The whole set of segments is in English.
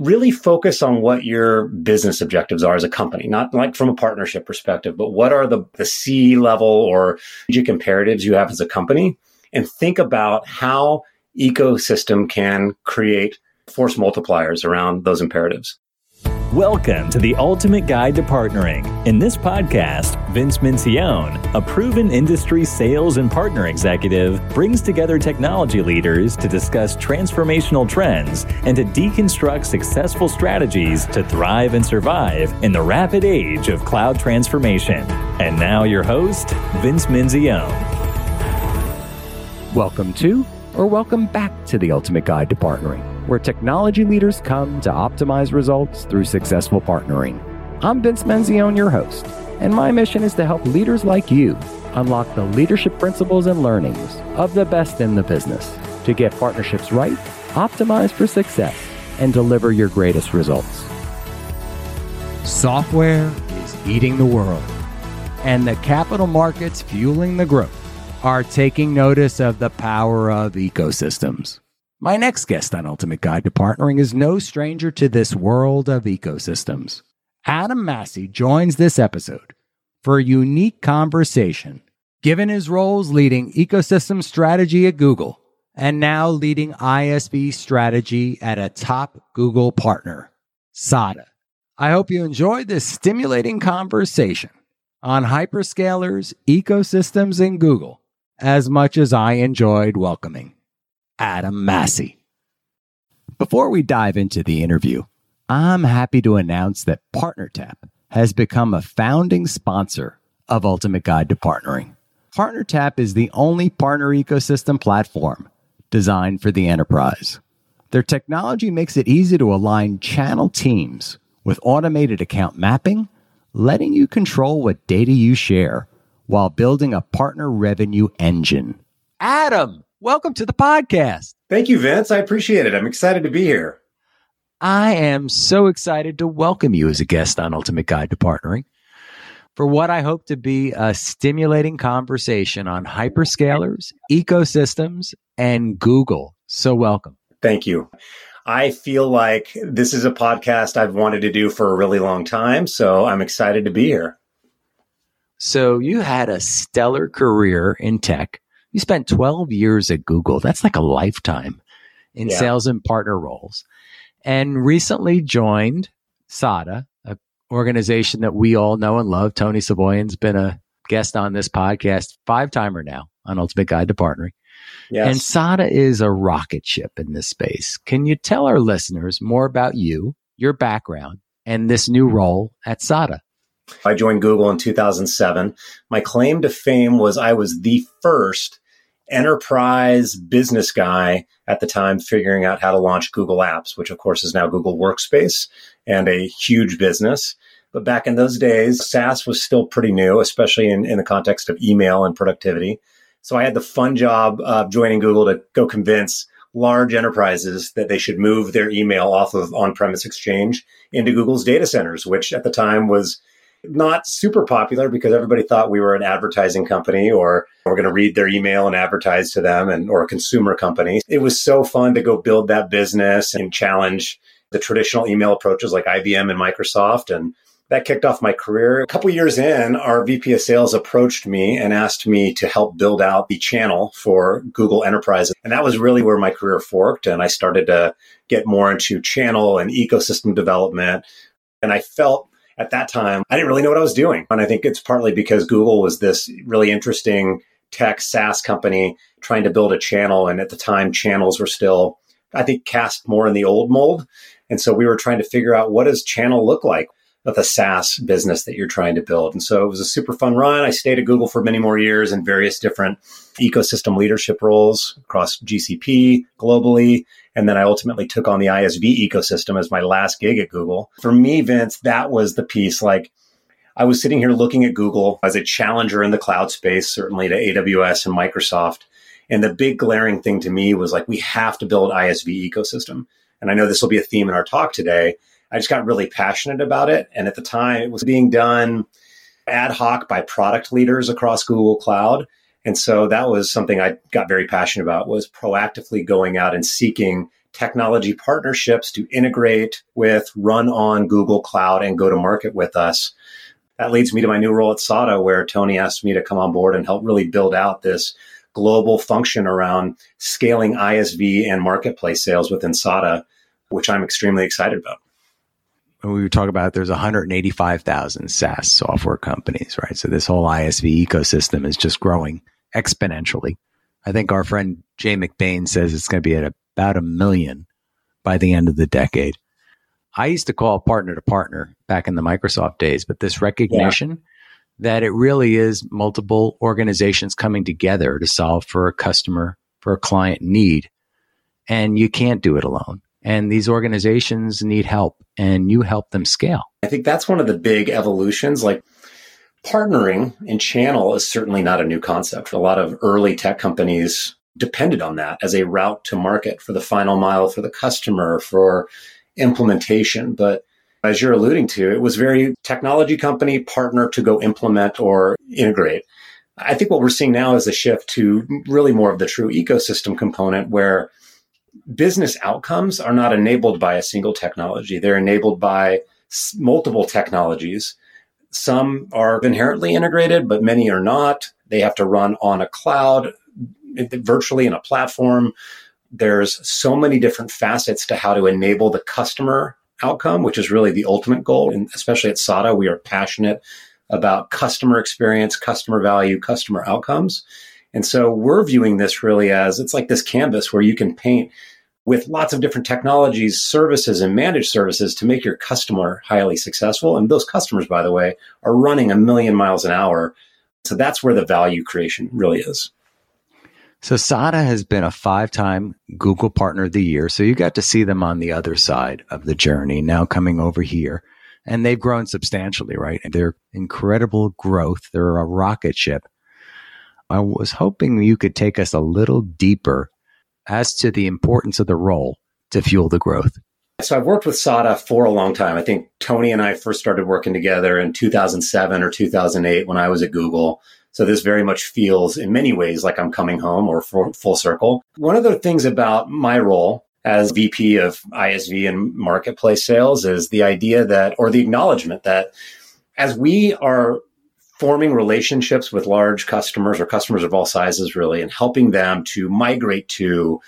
really focus on what your business objectives are as a company, not like from a partnership perspective, but what are the, the C level or strategic imperatives you have as a company and think about how ecosystem can create force multipliers around those imperatives. Welcome to the Ultimate Guide to Partnering. In this podcast, Vince Menzione, a proven industry sales and partner executive, brings together technology leaders to discuss transformational trends and to deconstruct successful strategies to thrive and survive in the rapid age of cloud transformation. And now, your host, Vince Menzione. Welcome to, or welcome back to the Ultimate Guide to Partnering where technology leaders come to optimize results through successful partnering. I'm Vince Menzione, your host, and my mission is to help leaders like you unlock the leadership principles and learnings of the best in the business to get partnerships right, optimize for success, and deliver your greatest results. Software is eating the world, and the capital markets fueling the growth are taking notice of the power of ecosystems. My next guest on Ultimate Guide to Partnering is no stranger to this world of ecosystems. Adam Massey joins this episode for a unique conversation, given his roles leading ecosystem strategy at Google and now leading ISV strategy at a top Google partner, SADA. I hope you enjoyed this stimulating conversation on hyperscalers, ecosystems, and Google as much as I enjoyed welcoming Adam Massey. Before we dive into the interview, I'm happy to announce that PartnerTap has become a founding sponsor of Ultimate Guide to Partnering. PartnerTap is the only partner ecosystem platform designed for the enterprise. Their technology makes it easy to align channel teams with automated account mapping, letting you control what data you share while building a partner revenue engine. Adam, welcome to the podcast. Thank you, Vince. I appreciate it. I'm excited to be here. I am so excited to welcome you as a guest on Ultimate Guide to Partnering for what I hope to be a stimulating conversation on hyperscalers, ecosystems, and Google. So, welcome. Thank you. I feel like this is a podcast I've wanted to do for a really long time. So, I'm excited to be here. So, you had a stellar career in tech you spent 12 years at Google. That's like a lifetime in yeah. sales and partner roles. And recently joined SADA, an organization that we all know and love. Tony Safoian's been a guest on this podcast, five timer now on Ultimate Guide to Partnering. Yes. And SADA is a rocket ship in this space. Can you tell our listeners more about you, your background, and this new role at SADA? I joined Google in 2007. My claim to fame was I was the first enterprise business guy at the time figuring out how to launch Google Apps, which of course is now Google Workspace and a huge business. But back in those days, SaaS was still pretty new, especially in, in the context of email and productivity. So I had the fun job of joining Google to go convince large enterprises that they should move their email off of on-premise exchange into Google's data centers, which at the time was not super popular because everybody thought we were an advertising company or we're going to read their email and advertise to them and or a consumer company. It was so fun to go build that business and challenge the traditional email approaches like IBM and Microsoft and that kicked off my career. A couple years in, our VP of sales approached me and asked me to help build out the channel for Google Enterprise. And that was really where my career forked. And I started to get more into channel and ecosystem development. And I felt at that time, I didn't really know what I was doing. And I think it's partly because Google was this really interesting tech SaaS company trying to build a channel. And at the time, channels were still, I think, cast more in the old mold. And so we were trying to figure out what does channel look like of a SaaS business that you're trying to build. And so it was a super fun run. I stayed at Google for many more years in various different ecosystem leadership roles across GCP globally. And then I ultimately took on the ISV ecosystem as my last gig at Google. For me, Vince, that was the piece. Like I was sitting here looking at Google as a challenger in the cloud space, certainly to AWS and Microsoft. And the big glaring thing to me was like, we have to build ISV ecosystem. And I know this will be a theme in our talk today. I just got really passionate about it. And at the time, it was being done ad hoc by product leaders across Google Cloud. And so that was something I got very passionate about was proactively going out and seeking technology partnerships to integrate with, run on Google Cloud, and go to market with us. That leads me to my new role at SADA, where Tony asked me to come on board and help really build out this global function around scaling ISV and marketplace sales within SADA, which I'm extremely excited about. We talk about there's 185,000 SaaS software companies, right? So this whole ISV ecosystem is just growing exponentially. I think our friend Jay McBain says it's going to be at about a million by the end of the decade. I used to call partner to partner back in the Microsoft days, but this recognition yeah. that it really is multiple organizations coming together to solve for a customer, for a client need. And you can't do it alone. And these organizations need help and you help them scale. I think that's one of the big evolutions. Like partnering and channel is certainly not a new concept. A lot of early tech companies depended on that as a route to market for the final mile for the customer, for implementation. But as you're alluding to, it was very technology company partner to go implement or integrate. I think what we're seeing now is a shift to really more of the true ecosystem component where business outcomes are not enabled by a single technology. They're enabled by multiple technologies. Some are inherently integrated, but many are not. They have to run on a cloud, virtually in a platform there's so many different facets to how to enable the customer outcome, which is really the ultimate goal. And especially at SADA, we are passionate about customer experience, customer value, customer outcomes. And so we're viewing this really as it's like this canvas where you can paint with lots of different technologies, services, and managed services to make your customer highly successful. And those customers, by the way, are running a million miles an hour. So that's where the value creation really is. So SADA has been a five time Google Partner of the Year. So you got to see them on the other side of the journey now coming over here. And they've grown substantially, right? They're incredible growth. They're a rocket ship. I was hoping you could take us a little deeper as to the importance of the role to fuel the growth. So I've worked with SADA for a long time. I think Tony and I first started working together in 2007 or 2008 when I was at Google. So this very much feels in many ways like I'm coming home or full circle. One of the things about my role as VP of ISV and marketplace sales is the idea that, or the acknowledgement that as we are forming relationships with large customers or customers of all sizes really and helping them to migrate to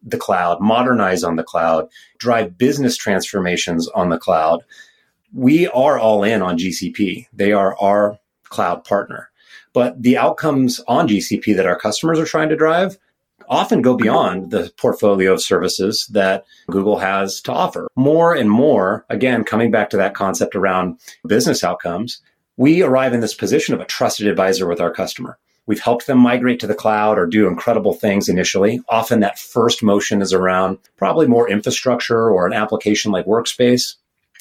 the cloud, modernize on the cloud, drive business transformations on the cloud. We are all in on GCP. They are our cloud partner. But the outcomes on GCP that our customers are trying to drive often go beyond the portfolio of services that Google has to offer. More and more, again, coming back to that concept around business outcomes, we arrive in this position of a trusted advisor with our customer. We've helped them migrate to the cloud or do incredible things initially. Often that first motion is around probably more infrastructure or an application like Workspace.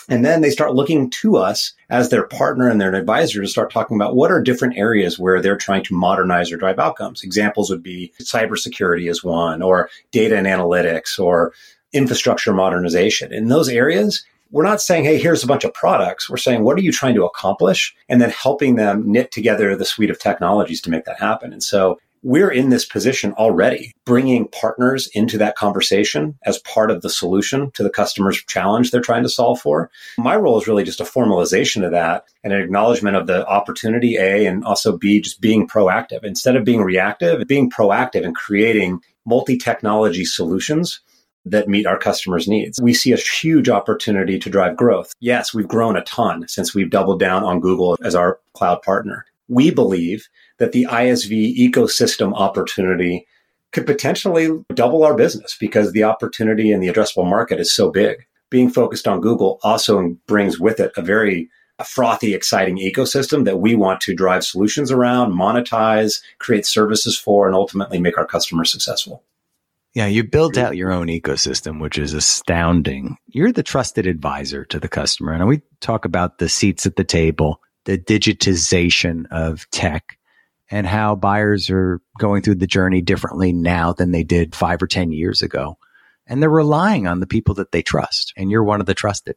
And then they start looking to us as their partner and their advisor to start talking about what are different areas where they're trying to modernize or drive outcomes. Examples would be cybersecurity is one, or data and analytics, or infrastructure modernization. In those areas, we're not saying, hey, here's a bunch of products. We're saying, what are you trying to accomplish? And then helping them knit together the suite of technologies to make that happen. And so we're in this position already, bringing partners into that conversation as part of the solution to the customer's challenge they're trying to solve for. My role is really just a formalization of that and an acknowledgement of the opportunity, A, and also B, just being proactive. Instead of being reactive, being proactive and creating multi technology solutions that meet our customers' needs. We see a huge opportunity to drive growth. Yes, we've grown a ton since we've doubled down on Google as our cloud partner. We believe that the ISV ecosystem opportunity could potentially double our business because the opportunity in the addressable market is so big. Being focused on Google also brings with it a very frothy, exciting ecosystem that we want to drive solutions around, monetize, create services for, and ultimately make our customers successful. Yeah, you built out your own ecosystem, which is astounding. You're the trusted advisor to the customer. And we talk about the seats at the table, the digitization of tech and how buyers are going through the journey differently now than they did five or 10 years ago. And they're relying on the people that they trust. And you're one of the trusted.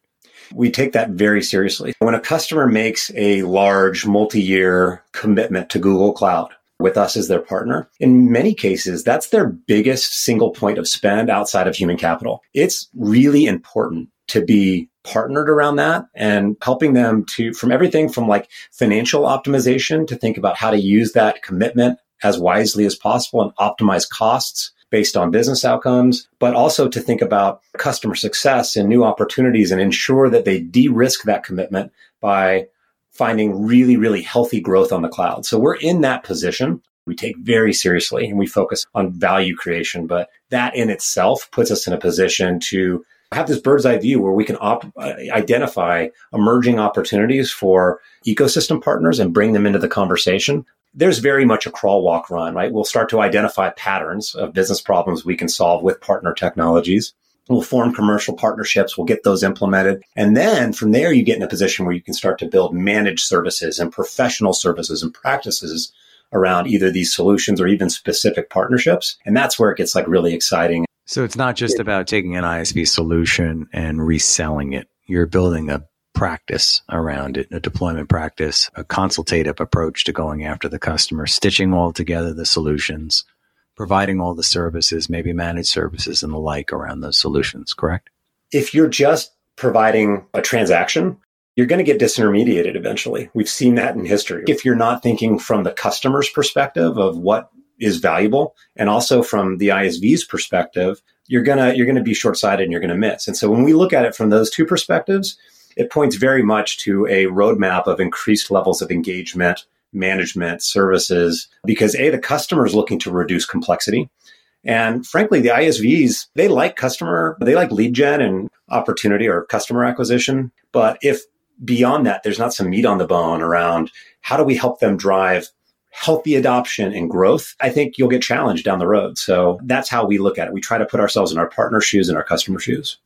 We take that very seriously. When a customer makes a large multi year commitment to Google Cloud, with us as their partner. In many cases, that's their biggest single point of spend outside of human capital. It's really important to be partnered around that and helping them to from everything from like financial optimization to think about how to use that commitment as wisely as possible and optimize costs based on business outcomes, but also to think about customer success and new opportunities and ensure that they de-risk that commitment by finding really, really healthy growth on the cloud. So we're in that position. We take very seriously and we focus on value creation, but that in itself puts us in a position to have this bird's eye view where we can op- uh, identify emerging opportunities for ecosystem partners and bring them into the conversation. There's very much a crawl, walk, run, right? We'll start to identify patterns of business problems we can solve with partner technologies. We'll form commercial partnerships. We'll get those implemented. And then from there, you get in a position where you can start to build managed services and professional services and practices around either these solutions or even specific partnerships. And that's where it gets like really exciting. So it's not just about taking an ISV solution and reselling it. You're building a practice around it, a deployment practice, a consultative approach to going after the customer, stitching all together the solutions, providing all the services, maybe managed services and the like around those solutions, correct? If you're just providing a transaction, you're going to get disintermediated eventually. We've seen that in history. If you're not thinking from the customer's perspective of what is valuable and also from the ISV's perspective, you're going to you're going to be short-sighted and you're going to miss. And so when we look at it from those two perspectives, it points very much to a roadmap of increased levels of engagement, management, services because a the customer is looking to reduce complexity. And frankly, the ISVs, they like customer, they like lead gen and opportunity or customer acquisition. But if beyond that, there's not some meat on the bone around how do we help them drive healthy adoption and growth, I think you'll get challenged down the road. So that's how we look at it. We try to put ourselves in our partner shoes and our customer shoes.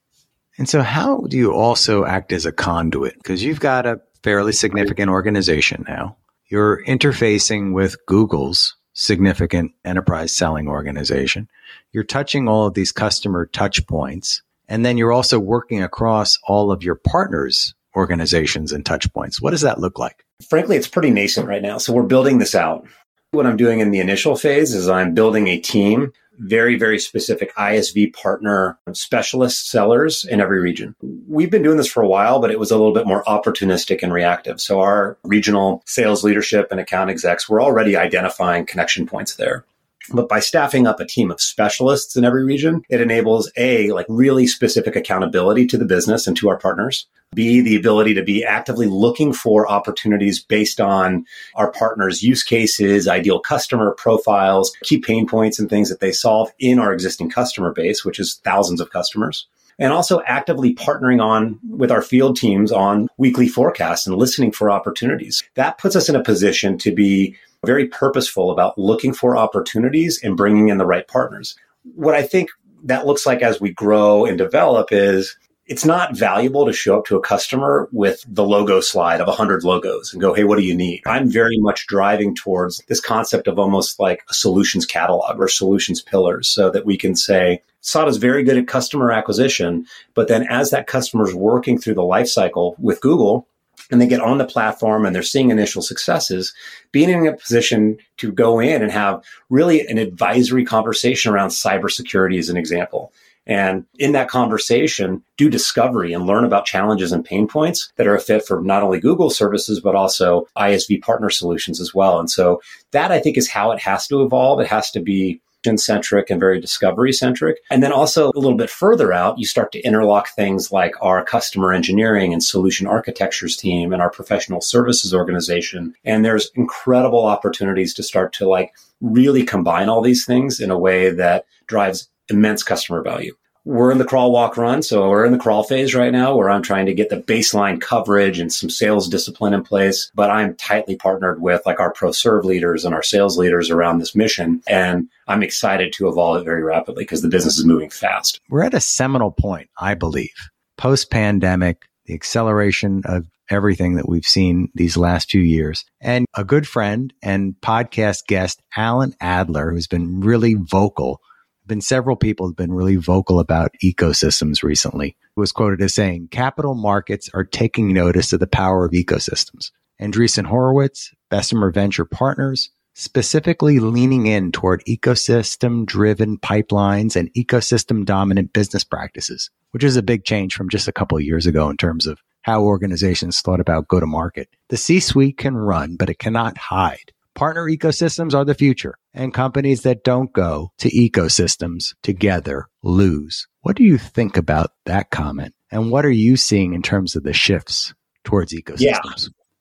And so how do you also act as a conduit? Because you've got a fairly significant organization now. You're interfacing with Google's significant enterprise selling organization. You're touching all of these customer touch points. And then you're also working across all of your partners' organizations and touch points. What does that look like? Frankly, it's pretty nascent right now. So we're building this out. What I'm doing in the initial phase is I'm building a team, very, very specific ISV partner specialist sellers in every region. We've been doing this for a while, but it was a little bit more opportunistic and reactive. So our regional sales leadership and account execs were already identifying connection points there. But by staffing up a team of specialists in every region, it enables A, like really specific accountability to the business and to our partners. B, the ability to be actively looking for opportunities based on our partners' use cases, ideal customer profiles, key pain points and things that they solve in our existing customer base, which is thousands of customers and also actively partnering on with our field teams on weekly forecasts and listening for opportunities. That puts us in a position to be very purposeful about looking for opportunities and bringing in the right partners. What I think that looks like as we grow and develop is it's not valuable to show up to a customer with the logo slide of 100 logos and go, hey, what do you need? I'm very much driving towards this concept of almost like a solutions catalog or solutions pillars so that we can say, SADA is very good at customer acquisition, but then as that customer is working through the life cycle with Google, and they get on the platform and they're seeing initial successes, being in a position to go in and have really an advisory conversation around cybersecurity as an example. And in that conversation, do discovery and learn about challenges and pain points that are a fit for not only Google services, but also ISV partner solutions as well. And so that I think is how it has to evolve. It has to be centric and very discovery centric. And then also a little bit further out, you start to interlock things like our customer engineering and solution architectures team and our professional services organization. And there's incredible opportunities to start to like really combine all these things in a way that drives immense customer value we're in the crawl, walk, run. So we're in the crawl phase right now where I'm trying to get the baseline coverage and some sales discipline in place. But I'm tightly partnered with like our pro serve leaders and our sales leaders around this mission. And I'm excited to evolve it very rapidly because the business is moving fast. We're at a seminal point, I believe, post pandemic, the acceleration of everything that we've seen these last few years. And a good friend and podcast guest, Alan Adler, who's been really vocal been several people have been really vocal about ecosystems recently. Who was quoted as saying, capital markets are taking notice of the power of ecosystems. Andreessen Horowitz, Bessemer Venture Partners, specifically leaning in toward ecosystem driven pipelines and ecosystem dominant business practices, which is a big change from just a couple of years ago in terms of how organizations thought about go to market. The C suite can run, but it cannot hide. Partner ecosystems are the future, and companies that don't go to ecosystems together lose. What do you think about that comment? And what are you seeing in terms of the shifts towards ecosystems? Yeah.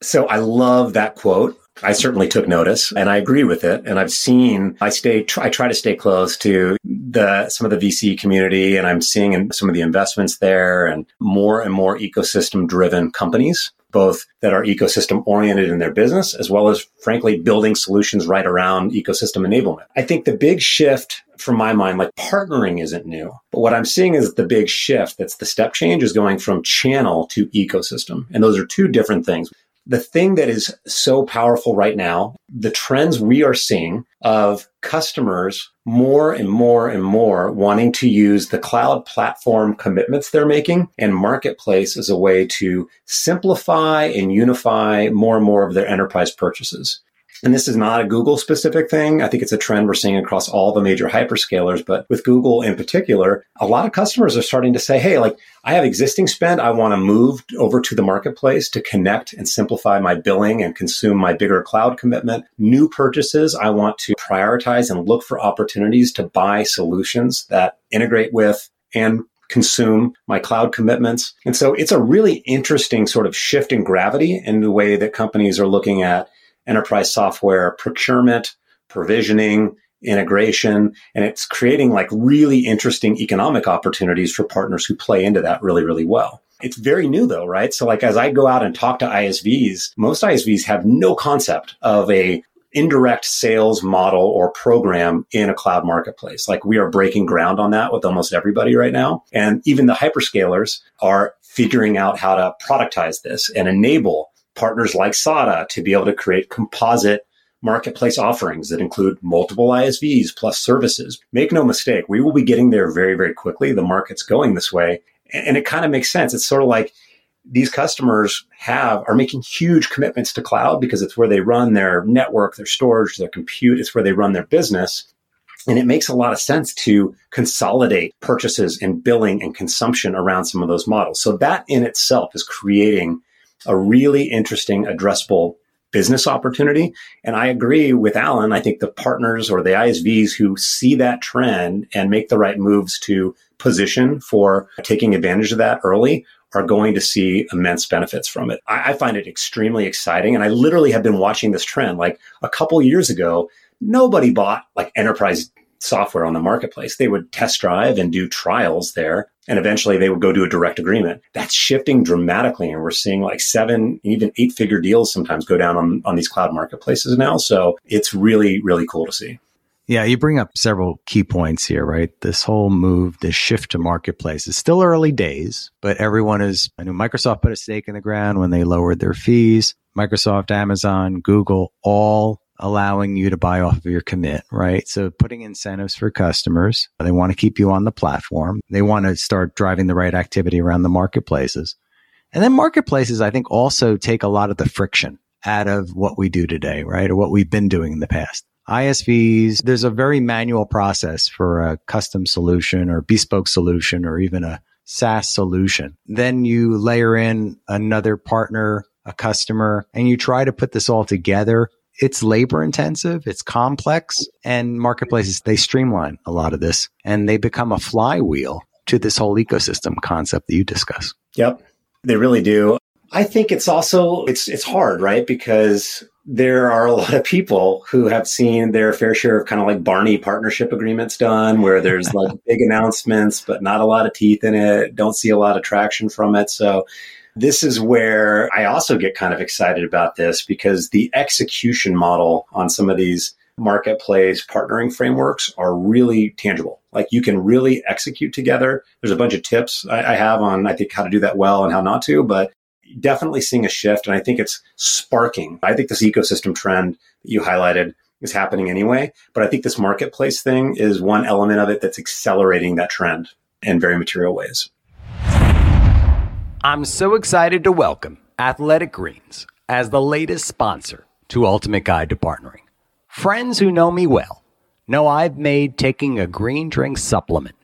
So I love that quote. I certainly took notice and I agree with it. And I've seen, I stay, I try to stay close to the, some of the VC community and I'm seeing some of the investments there and more and more ecosystem driven companies, both that are ecosystem oriented in their business, as well as frankly building solutions right around ecosystem enablement. I think the big shift from my mind, like partnering isn't new, but what I'm seeing is the big shift that's the step change is going from channel to ecosystem. And those are two different things the thing that is so powerful right now, the trends we are seeing of customers more and more and more wanting to use the cloud platform commitments they're making and marketplace as a way to simplify and unify more and more of their enterprise purchases. And this is not a Google specific thing. I think it's a trend we're seeing across all the major hyperscalers, but with Google in particular, a lot of customers are starting to say, Hey, like I have existing spend. I want to move over to the marketplace to connect and simplify my billing and consume my bigger cloud commitment. New purchases. I want to prioritize and look for opportunities to buy solutions that integrate with and consume my cloud commitments. And so it's a really interesting sort of shift in gravity in the way that companies are looking at enterprise software procurement, provisioning, integration, and it's creating like really interesting economic opportunities for partners who play into that really, really well. It's very new though, right? So like as I go out and talk to ISVs, most ISVs have no concept of a indirect sales model or program in a cloud marketplace. Like we are breaking ground on that with almost everybody right now. And even the hyperscalers are figuring out how to productize this and enable partners like SADA to be able to create composite marketplace offerings that include multiple ISVs plus services. Make no mistake, we will be getting there very, very quickly. The market's going this way. And it kind of makes sense. It's sort of like these customers have are making huge commitments to cloud because it's where they run their network, their storage, their compute. It's where they run their business. And it makes a lot of sense to consolidate purchases and billing and consumption around some of those models. So that in itself is creating a really interesting addressable business opportunity. And I agree with Alan. I think the partners or the ISVs who see that trend and make the right moves to position for taking advantage of that early are going to see immense benefits from it. I, I find it extremely exciting. And I literally have been watching this trend. Like a couple years ago, nobody bought like enterprise software on the marketplace. They would test drive and do trials there. And eventually they would go do a direct agreement. That's shifting dramatically. And we're seeing like seven, even eight figure deals sometimes go down on, on these cloud marketplaces now. So it's really, really cool to see. Yeah, you bring up several key points here, right? This whole move, this shift to marketplace is still early days, but everyone is, I know Microsoft put a stake in the ground when they lowered their fees. Microsoft, Amazon, Google, all allowing you to buy off of your commit, right? So putting incentives for customers. They want to keep you on the platform. They want to start driving the right activity around the marketplaces. And then marketplaces, I think also take a lot of the friction out of what we do today, right? Or what we've been doing in the past. ISVs, there's a very manual process for a custom solution or bespoke solution or even a SaaS solution. Then you layer in another partner, a customer, and you try to put this all together it's labor intensive, it's complex, and marketplaces, they streamline a lot of this and they become a flywheel to this whole ecosystem concept that you discuss. Yep. They really do. I think it's also it's it's hard, right? Because there are a lot of people who have seen their fair share of kind of like Barney partnership agreements done where there's like big announcements but not a lot of teeth in it, don't see a lot of traction from it. So this is where I also get kind of excited about this because the execution model on some of these marketplace partnering frameworks are really tangible. Like you can really execute together. There's a bunch of tips I, I have on, I think, how to do that well and how not to, but definitely seeing a shift. And I think it's sparking. I think this ecosystem trend that you highlighted is happening anyway. But I think this marketplace thing is one element of it that's accelerating that trend in very material ways. I'm so excited to welcome Athletic Greens as the latest sponsor to Ultimate Guide to Partnering. Friends who know me well know I've made taking a green drink supplement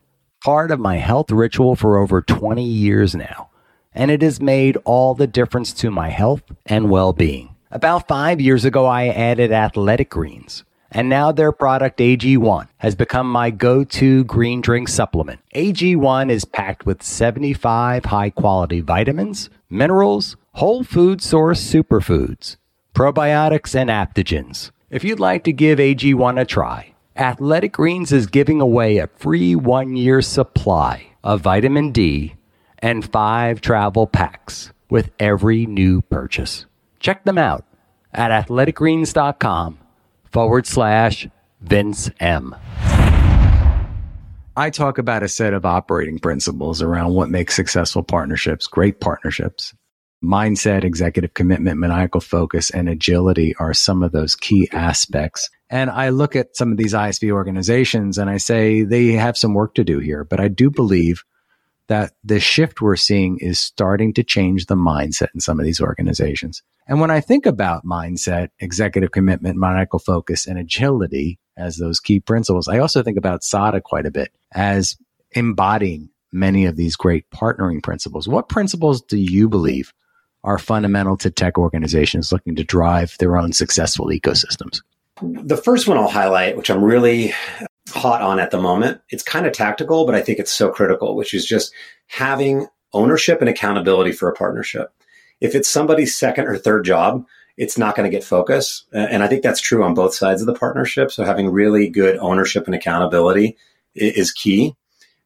part of my health ritual for over 20 years now, and it has made all the difference to my health and well being. About five years ago, I added athletic greens, and now their product AG1 has become my go to green drink supplement. AG1 is packed with 75 high quality vitamins, minerals, whole food source superfoods, probiotics, and adaptogens. If you'd like to give AG1 a try, Athletic Greens is giving away a free one year supply of vitamin D and five travel packs with every new purchase. Check them out at athleticgreens.com forward slash Vince M. I talk about a set of operating principles around what makes successful partnerships, great partnerships. Mindset, executive commitment, maniacal focus, and agility are some of those key aspects. And I look at some of these ISV organizations and I say they have some work to do here, but I do believe that the shift we're seeing is starting to change the mindset in some of these organizations. And when I think about mindset, executive commitment, maniacal focus, and agility as those key principles, I also think about SADA quite a bit as embodying many of these great partnering principles. What principles do you believe are fundamental to tech organizations looking to drive their own successful ecosystems? The first one I'll highlight, which I'm really hot on at the moment, it's kind of tactical, but I think it's so critical, which is just having ownership and accountability for a partnership. If it's somebody's second or third job, it's not going to get focus. And I think that's true on both sides of the partnership. So having really good ownership and accountability is key.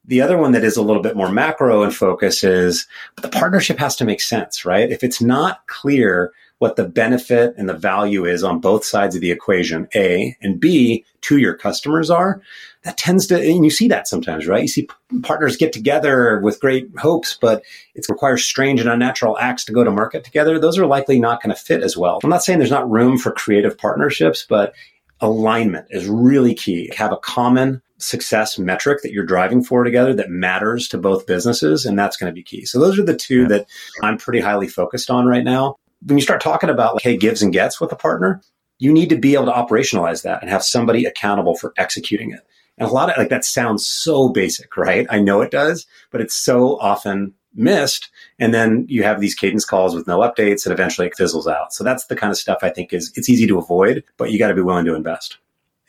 The other one that is a little bit more macro in focus is the partnership has to make sense, right? If it's not clear what the benefit and the value is on both sides of the equation, A, and B, to your customers are, that tends to, and you see that sometimes, right? You see partners get together with great hopes, but it requires strange and unnatural acts to go to market together. Those are likely not going to fit as well. I'm not saying there's not room for creative partnerships, but alignment is really key. Have a common success metric that you're driving for together that matters to both businesses. And that's going to be key. So those are the two that I'm pretty highly focused on right now. When you start talking about like, hey, gives and gets with a partner, you need to be able to operationalize that and have somebody accountable for executing it. And a lot of like that sounds so basic, right? I know it does, but it's so often missed. And then you have these cadence calls with no updates and eventually it fizzles out. So that's the kind of stuff I think is it's easy to avoid, but you got to be willing to invest.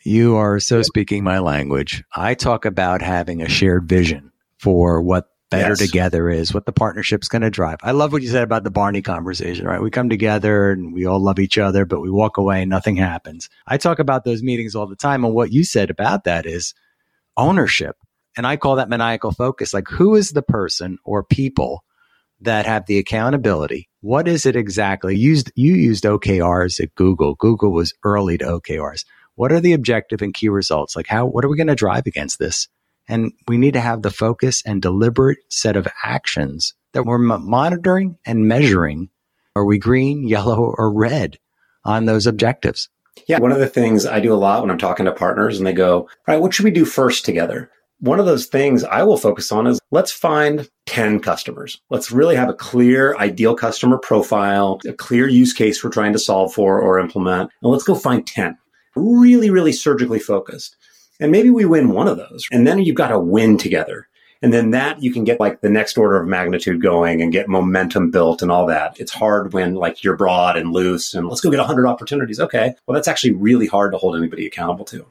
You are so speaking my language. I talk about having a shared vision for what better yes. together is, what the partnership's going to drive. I love what you said about the Barney conversation, right? We come together and we all love each other, but we walk away and nothing happens. I talk about those meetings all the time. And what you said about that is ownership. And I call that maniacal focus. Like who is the person or people that have the accountability? What is it exactly? Used, you used OKRs at Google. Google was early to OKRs what are the objective and key results? Like how, what are we going to drive against this? And we need to have the focus and deliberate set of actions that we're monitoring and measuring. Are we green, yellow, or red on those objectives? Yeah. One of the things I do a lot when I'm talking to partners and they go, all right, what should we do first together? One of those things I will focus on is let's find 10 customers. Let's really have a clear ideal customer profile, a clear use case we're trying to solve for or implement. And let's go find 10 really, really surgically focused. And maybe we win one of those. And then you've got to win together. And then that you can get like the next order of magnitude going and get momentum built and all that. It's hard when like you're broad and loose and let's go get 100 opportunities. Okay. Well, that's actually really hard to hold anybody accountable to.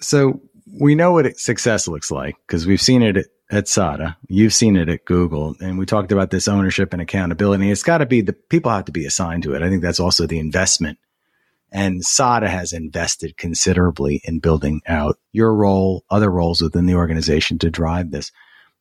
So we know what success looks like because we've seen it at, SADA. You've seen it at Google. And we talked about this ownership and accountability. It's got to be the people have to be assigned to it. I think that's also the investment and SADA has invested considerably in building out your role, other roles within the organization to drive this.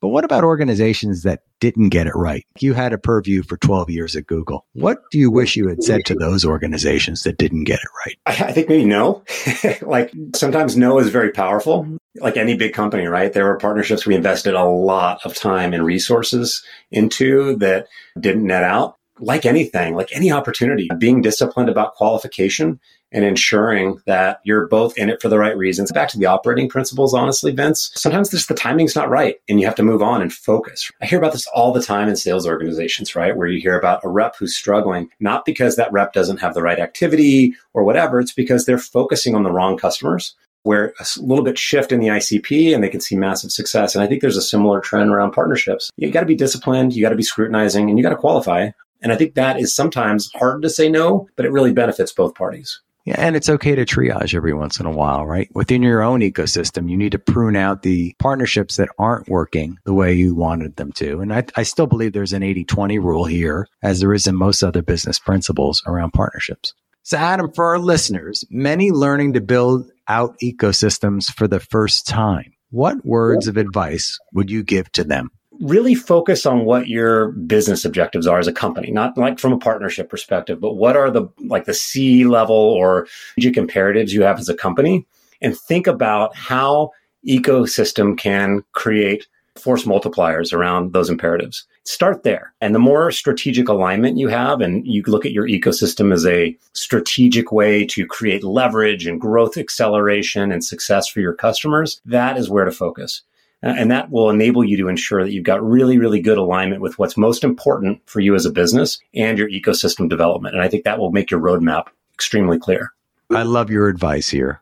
But what about organizations that didn't get it right? You had a purview for 12 years at Google. What do you wish you had said to those organizations that didn't get it right? I, think maybe no. like sometimes no is very powerful. Like any big company, right? There were partnerships we invested a lot of time and resources into that didn't net out. Like anything, like any opportunity, being disciplined about qualification and ensuring that you're both in it for the right reasons. Back to the operating principles, honestly, Vince, sometimes just the timing's not right and you have to move on and focus. I hear about this all the time in sales organizations, right? Where you hear about a rep who's struggling, not because that rep doesn't have the right activity or whatever. It's because they're focusing on the wrong customers where a little bit shift in the ICP and they can see massive success. And I think there's a similar trend around partnerships. You got to be disciplined, you got to be scrutinizing, and you got to qualify. And I think that is sometimes hard to say no, but it really benefits both parties. Yeah, and it's okay to triage every once in a while, right? Within your own ecosystem, you need to prune out the partnerships that aren't working the way you wanted them to. And I, I still believe there's an 80 20 rule here, as there is in most other business principles around partnerships. So, Adam, for our listeners, many learning to build out ecosystems for the first time, what words of advice would you give to them? Really focus on what your business objectives are as a company, not like from a partnership perspective, but what are the like the C level or strategic imperatives you have as a company and think about how ecosystem can create force multipliers around those imperatives. Start there. And the more strategic alignment you have, and you look at your ecosystem as a strategic way to create leverage and growth acceleration and success for your customers, that is where to focus. Uh, and that will enable you to ensure that you've got really, really good alignment with what's most important for you as a business and your ecosystem development. And I think that will make your roadmap extremely clear. I love your advice here.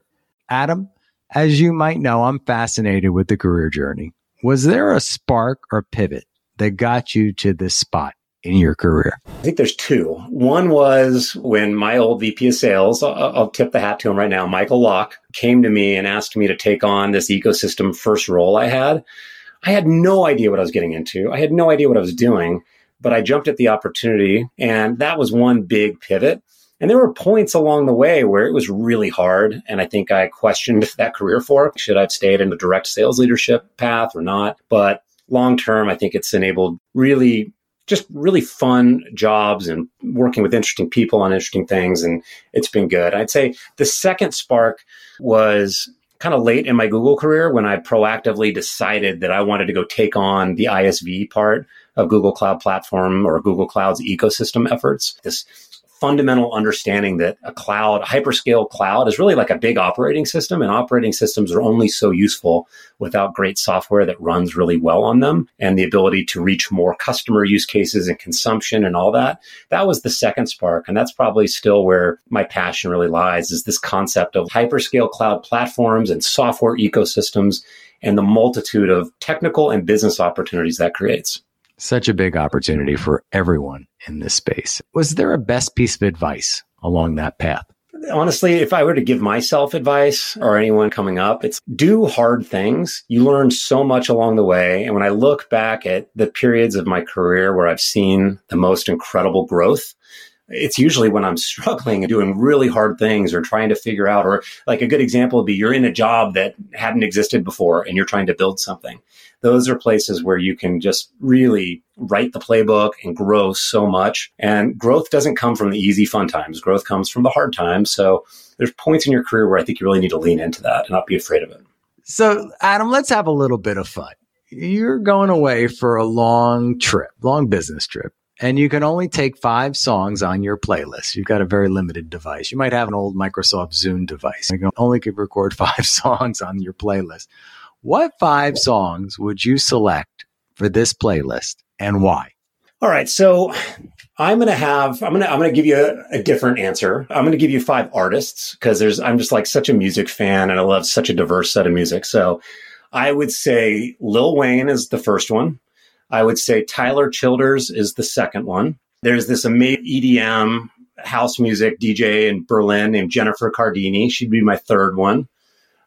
Adam, as you might know, I'm fascinated with the career journey. Was there a spark or pivot that got you to this spot? In your career? I think there's two. One was when my old VP of sales, I'll, I'll tip the hat to him right now, Michael Locke, came to me and asked me to take on this ecosystem first role I had. I had no idea what I was getting into. I had no idea what I was doing, but I jumped at the opportunity. And that was one big pivot. And there were points along the way where it was really hard. And I think I questioned that career fork. Should I have stayed in the direct sales leadership path or not? But long term, I think it's enabled really just really fun jobs and working with interesting people on interesting things. And it's been good. I'd say the second spark was kind of late in my Google career when I proactively decided that I wanted to go take on the ISV part of Google Cloud Platform or Google Cloud's ecosystem efforts. This fundamental understanding that a cloud, a hyperscale cloud is really like a big operating system and operating systems are only so useful without great software that runs really well on them and the ability to reach more customer use cases and consumption and all that. That was the second spark. And that's probably still where my passion really lies is this concept of hyperscale cloud platforms and software ecosystems and the multitude of technical and business opportunities that creates. Such a big opportunity for everyone in this space. Was there a best piece of advice along that path? Honestly, if I were to give myself advice or anyone coming up, it's do hard things. You learn so much along the way. And when I look back at the periods of my career where I've seen the most incredible growth, it's usually when I'm struggling and doing really hard things or trying to figure out, or like a good example would be you're in a job that hadn't existed before and you're trying to build something. Those are places where you can just really write the playbook and grow so much. And growth doesn't come from the easy fun times. Growth comes from the hard times. So there's points in your career where I think you really need to lean into that and not be afraid of it. So Adam, let's have a little bit of fun. You're going away for a long trip, long business trip and you can only take five songs on your playlist. You've got a very limited device. You might have an old Microsoft Zune device. You only could record five songs on your playlist. What five songs would you select for this playlist and why? All right. So I'm going to have, I'm going to, I'm going to give you a, a different answer. I'm going to give you five artists because there's, I'm just like such a music fan and I love such a diverse set of music. So I would say Lil Wayne is the first one. I would say Tyler Childers is the second one. There's this amazing EDM house music DJ in Berlin named Jennifer Cardini. She'd be my third one.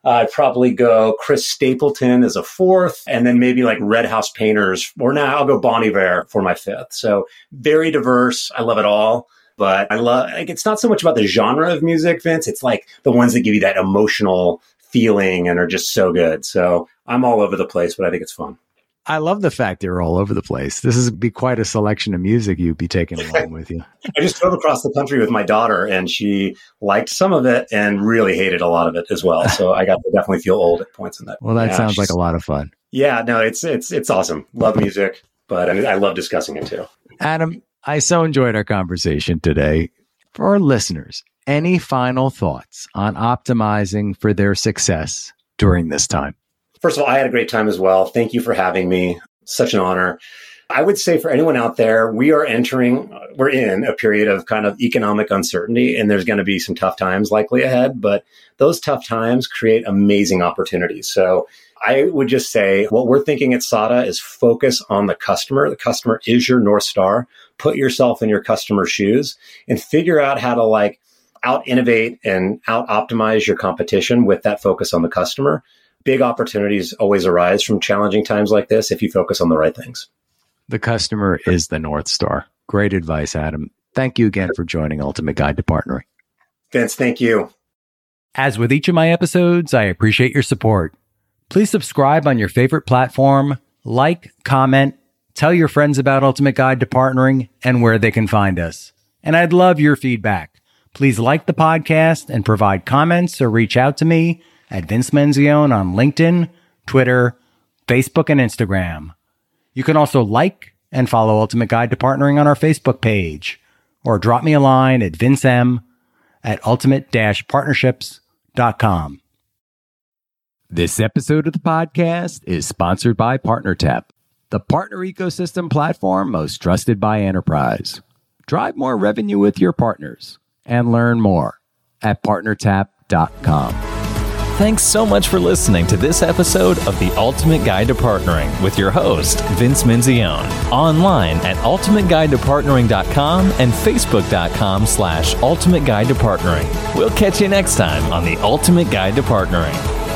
I'd probably go Chris Stapleton as a fourth, and then maybe like Red House Painters, or now I'll go Bon Iver for my fifth. So very diverse. I love it all. But I love like it's not so much about the genre of music, Vince. It's like the ones that give you that emotional feeling and are just so good. So I'm all over the place, but I think it's fun. I love the fact they're all over the place. This is be quite a selection of music you'd be taking along with you. I just drove across the country with my daughter, and she liked some of it and really hated a lot of it as well. So I got to definitely feel old at points in that. Well, that yeah, sounds like a lot of fun. Yeah, no, it's it's it's awesome. Love music, but I, mean, I love discussing it too. Adam, I so enjoyed our conversation today. For our listeners, any final thoughts on optimizing for their success during this time? First of all, I had a great time as well. Thank you for having me. Such an honor. I would say for anyone out there, we are entering, we're in a period of kind of economic uncertainty, and there's going to be some tough times likely ahead, but those tough times create amazing opportunities. So I would just say what we're thinking at SADA is focus on the customer. The customer is your North Star. Put yourself in your customer's shoes and figure out how to like out innovate and out optimize your competition with that focus on the customer. Big opportunities always arise from challenging times like this if you focus on the right things. The customer is the North Star. Great advice, Adam. Thank you again for joining Ultimate Guide to Partnering. Vince, thank you. As with each of my episodes, I appreciate your support. Please subscribe on your favorite platform, like, comment, tell your friends about Ultimate Guide to Partnering and where they can find us. And I'd love your feedback. Please like the podcast and provide comments or reach out to me at Vince Menzione on LinkedIn, Twitter, Facebook, and Instagram. You can also like and follow Ultimate Guide to Partnering on our Facebook page or drop me a line at vincem at ultimate-partnerships.com. This episode of the podcast is sponsored by PartnerTap, the partner ecosystem platform most trusted by enterprise. Drive more revenue with your partners and learn more at partnertap.com. Thanks so much for listening to this episode of The Ultimate Guide to Partnering with your host, Vince Menzione. Online at ultimateguidetopartnering.com and facebook.com slash ultimate guide to partnering. We'll catch you next time on The Ultimate Guide to Partnering.